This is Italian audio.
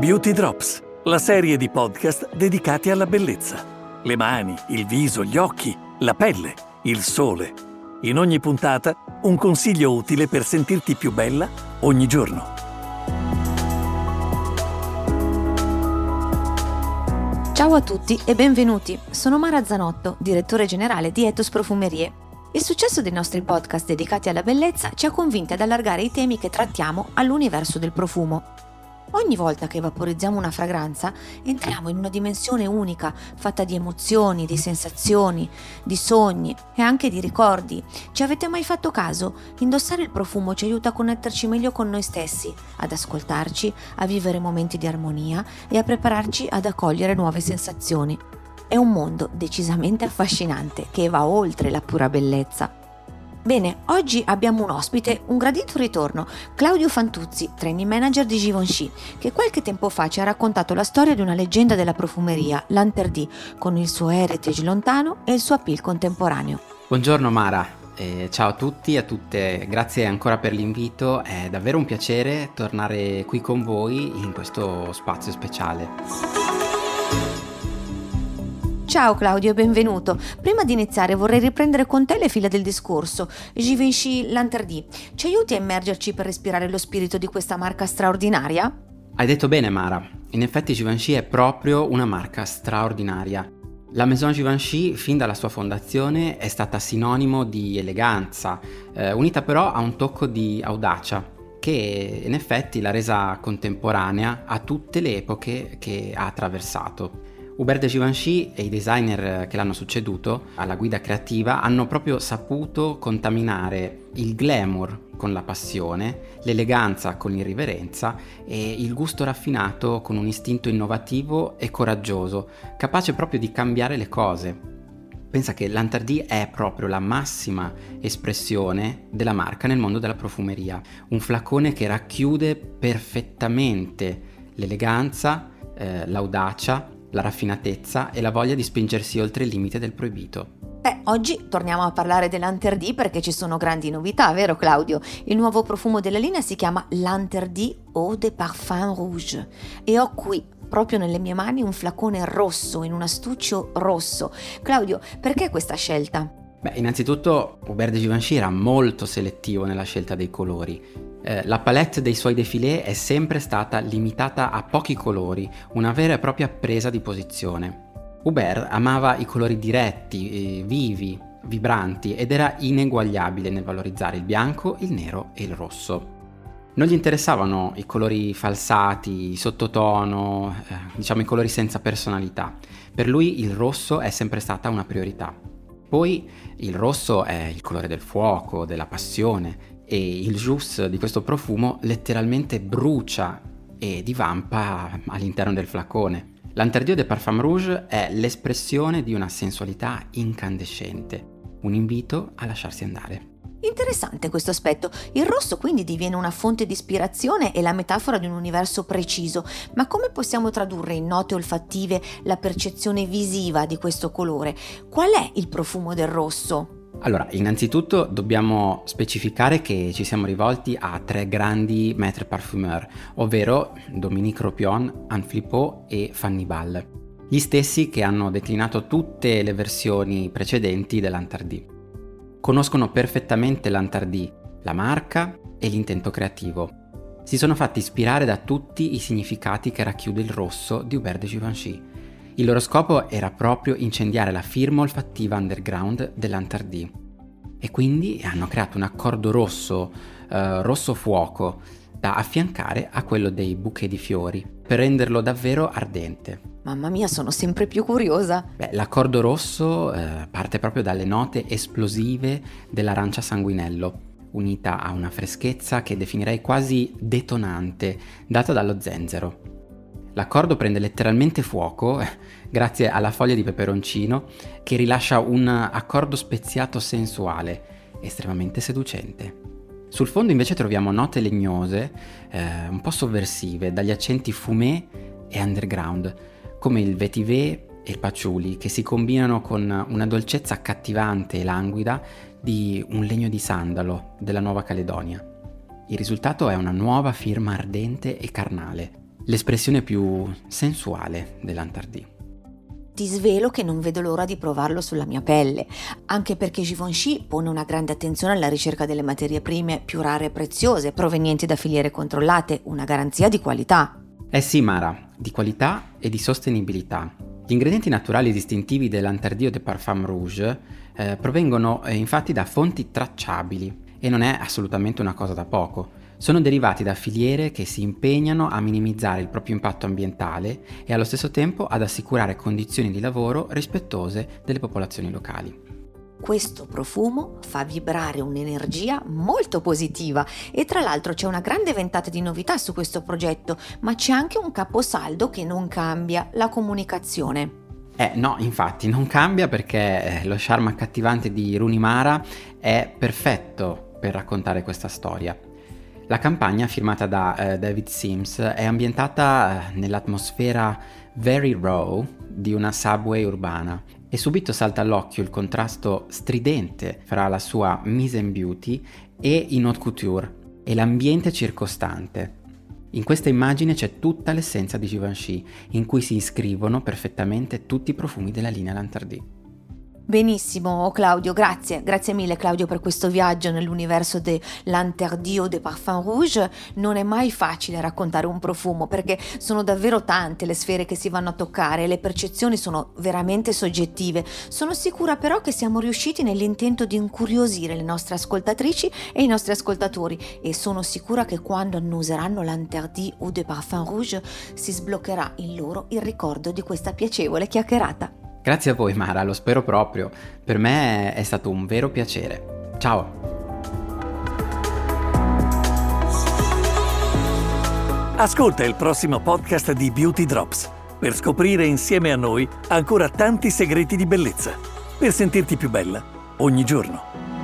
Beauty Drops, la serie di podcast dedicati alla bellezza. Le mani, il viso, gli occhi, la pelle, il sole. In ogni puntata un consiglio utile per sentirti più bella ogni giorno. Ciao a tutti e benvenuti. Sono Mara Zanotto, direttore generale di Etos Profumerie. Il successo dei nostri podcast dedicati alla bellezza ci ha convinti ad allargare i temi che trattiamo all'universo del profumo. Ogni volta che vaporizziamo una fragranza entriamo in una dimensione unica, fatta di emozioni, di sensazioni, di sogni e anche di ricordi. Ci avete mai fatto caso? Indossare il profumo ci aiuta a connetterci meglio con noi stessi, ad ascoltarci, a vivere momenti di armonia e a prepararci ad accogliere nuove sensazioni. È un mondo decisamente affascinante che va oltre la pura bellezza. Bene, oggi abbiamo un ospite, un gradito ritorno, Claudio Fantuzzi, training manager di Givenchy, che qualche tempo fa ci ha raccontato la storia di una leggenda della profumeria, l'Anterdì, con il suo heritage lontano e il suo appeal contemporaneo. Buongiorno Mara, eh, ciao a tutti e a tutte, grazie ancora per l'invito, è davvero un piacere tornare qui con voi in questo spazio speciale. Ciao Claudio e benvenuto. Prima di iniziare vorrei riprendere con te le fila del discorso. Givenchy Lanterdì, ci aiuti a immergerci per respirare lo spirito di questa marca straordinaria? Hai detto bene Mara, in effetti Givenchy è proprio una marca straordinaria. La Maison Givenchy, fin dalla sua fondazione, è stata sinonimo di eleganza, eh, unita però a un tocco di audacia, che in effetti l'ha resa contemporanea a tutte le epoche che ha attraversato. Hubert de Givenchy e i designer che l'hanno succeduto alla guida creativa hanno proprio saputo contaminare il glamour con la passione, l'eleganza con l'irriverenza e il gusto raffinato con un istinto innovativo e coraggioso, capace proprio di cambiare le cose. Pensa che l'Antardì è proprio la massima espressione della marca nel mondo della profumeria, un flacone che racchiude perfettamente l'eleganza, eh, l'audacia la raffinatezza e la voglia di spingersi oltre il limite del proibito. Beh, oggi torniamo a parlare dell'Anterdì perché ci sono grandi novità, vero Claudio? Il nuovo profumo della linea si chiama L'Anterdì Eau de Parfum Rouge e ho qui proprio nelle mie mani un flacone rosso in un astuccio rosso. Claudio, perché questa scelta? Beh, innanzitutto Hubert de Givenchy era molto selettivo nella scelta dei colori. Eh, la palette dei suoi defilé è sempre stata limitata a pochi colori, una vera e propria presa di posizione. Hubert amava i colori diretti, eh, vivi, vibranti ed era ineguagliabile nel valorizzare il bianco, il nero e il rosso. Non gli interessavano i colori falsati, sottotono, eh, diciamo i colori senza personalità. Per lui il rosso è sempre stata una priorità. Poi il rosso è il colore del fuoco, della passione, e il juice di questo profumo letteralmente brucia e divampa all'interno del flacone. L'Interdio de Parfum Rouge è l'espressione di una sensualità incandescente, un invito a lasciarsi andare. Interessante questo aspetto. Il rosso quindi diviene una fonte di ispirazione e la metafora di un universo preciso, ma come possiamo tradurre in note olfattive la percezione visiva di questo colore? Qual è il profumo del rosso? Allora, innanzitutto dobbiamo specificare che ci siamo rivolti a tre grandi maître parfumeur, ovvero Dominique Ropion, Anne Flippot e Fanny Ball, gli stessi che hanno declinato tutte le versioni precedenti dell'Antardì. Conoscono perfettamente l'Antardì, la marca e l'intento creativo. Si sono fatti ispirare da tutti i significati che racchiude il rosso di Hubert de Givenchy il loro scopo era proprio incendiare la firma olfattiva underground dell'Antardì. E quindi hanno creato un accordo rosso, eh, rosso fuoco, da affiancare a quello dei bouquet di fiori, per renderlo davvero ardente. Mamma mia, sono sempre più curiosa. Beh, l'accordo rosso eh, parte proprio dalle note esplosive dell'arancia sanguinello, unita a una freschezza che definirei quasi detonante, data dallo zenzero. L'accordo prende letteralmente fuoco grazie alla foglia di peperoncino che rilascia un accordo speziato sensuale, estremamente seducente. Sul fondo invece troviamo note legnose, eh, un po' sovversive, dagli accenti fumé e underground, come il vetiver e il patchouli, che si combinano con una dolcezza accattivante e languida di un legno di sandalo della Nuova Caledonia. Il risultato è una nuova firma ardente e carnale, l'espressione più sensuale dell'Antardì. Ti svelo che non vedo l'ora di provarlo sulla mia pelle, anche perché Givenchy pone una grande attenzione alla ricerca delle materie prime più rare e preziose, provenienti da filiere controllate, una garanzia di qualità. Eh sì, Mara, di qualità e di sostenibilità. Gli ingredienti naturali distintivi dell'Interdio de Parfum Rouge eh, provengono eh, infatti da fonti tracciabili e non è assolutamente una cosa da poco. Sono derivati da filiere che si impegnano a minimizzare il proprio impatto ambientale e allo stesso tempo ad assicurare condizioni di lavoro rispettose delle popolazioni locali. Questo profumo fa vibrare un'energia molto positiva e tra l'altro c'è una grande ventata di novità su questo progetto, ma c'è anche un caposaldo che non cambia, la comunicazione. Eh no, infatti non cambia perché eh, lo charme accattivante di Runimara è perfetto per raccontare questa storia. La campagna firmata da eh, David Sims è ambientata eh, nell'atmosfera very raw di una subway urbana e subito salta all'occhio il contrasto stridente fra la sua mise en beauty e i haute couture e l'ambiente circostante. In questa immagine c'è tutta l'essenza di Givenchy, in cui si iscrivono perfettamente tutti i profumi della linea Lantardi. Benissimo Claudio, grazie, grazie mille Claudio per questo viaggio nell'universo de l'Interdio de Parfum Rouge. Non è mai facile raccontare un profumo perché sono davvero tante le sfere che si vanno a toccare le percezioni sono veramente soggettive. Sono sicura però che siamo riusciti nell'intento di incuriosire le nostre ascoltatrici e i nostri ascoltatori e sono sicura che quando annuseranno l'Interdio de Parfum Rouge si sbloccherà in loro il ricordo di questa piacevole chiacchierata. Grazie a voi Mara, lo spero proprio. Per me è stato un vero piacere. Ciao! Ascolta il prossimo podcast di Beauty Drops per scoprire insieme a noi ancora tanti segreti di bellezza, per sentirti più bella ogni giorno.